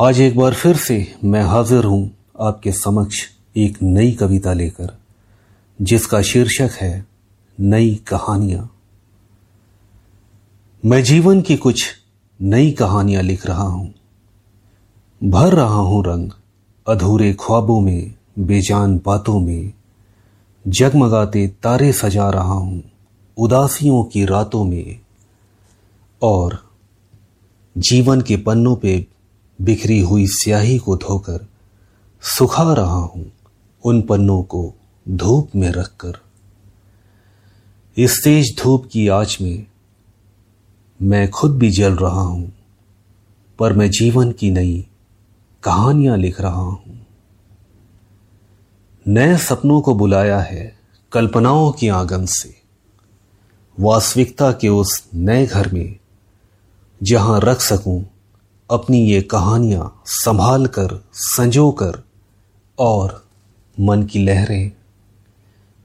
आज एक बार फिर से मैं हाजिर हूँ आपके समक्ष एक नई कविता लेकर, जिसका शीर्षक है नई कहानियाँ। मैं जीवन की कुछ नई कहानियाँ लिख रहा हूँ। भर रहा हूँ रंग, अधूरे ख्वाबों में, बेजान बातों में। जगमगाते तारे सजा रहा हूँ, उदासियों की रातों में। और जीवन के पन्नों पे बिखरी हुई स्याही को धोकर सुखा रहा हूँ उन पन्नों को धूप में रखकर। इस तेज धूप की आँच में मैं खुद भी जल रहा हूँ, पर मैं जीवन की नई कहानियाँ लिख रहा हूँ। नए सपनों को बुलाया है कल्पनाओं की आँगन से, वास्तविकता के उस नए घर में जहाँ रख सकूँ अपनी ये कहानियाँ संभाल कर संजो कर और मन की लहरें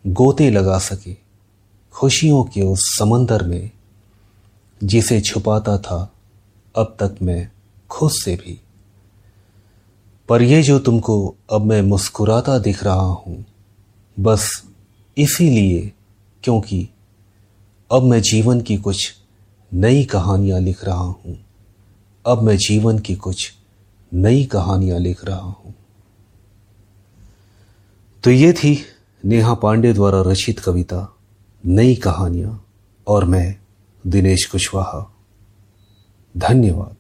गोते लगा सके, खुशियों के उस समंदर में जिसे छुपाता था, अब तक मैं खुद से भी। पर ये जो तुमको अब मैं मुस्कुराता दिख रहा हूँ, बस इसीलिए क्योंकि अब मैं जीवन की कुछ नई कहानियाँ लिख रहा हूँ। अब मैं जीवन की कुछ नई कहानियाँ लिख रहा हूँ। तो ये थी नेहा पांडे द्वारा रचित कविता, नई कहानियाँ, और मैं दिनेश कुशवाहा। धन्यवाद।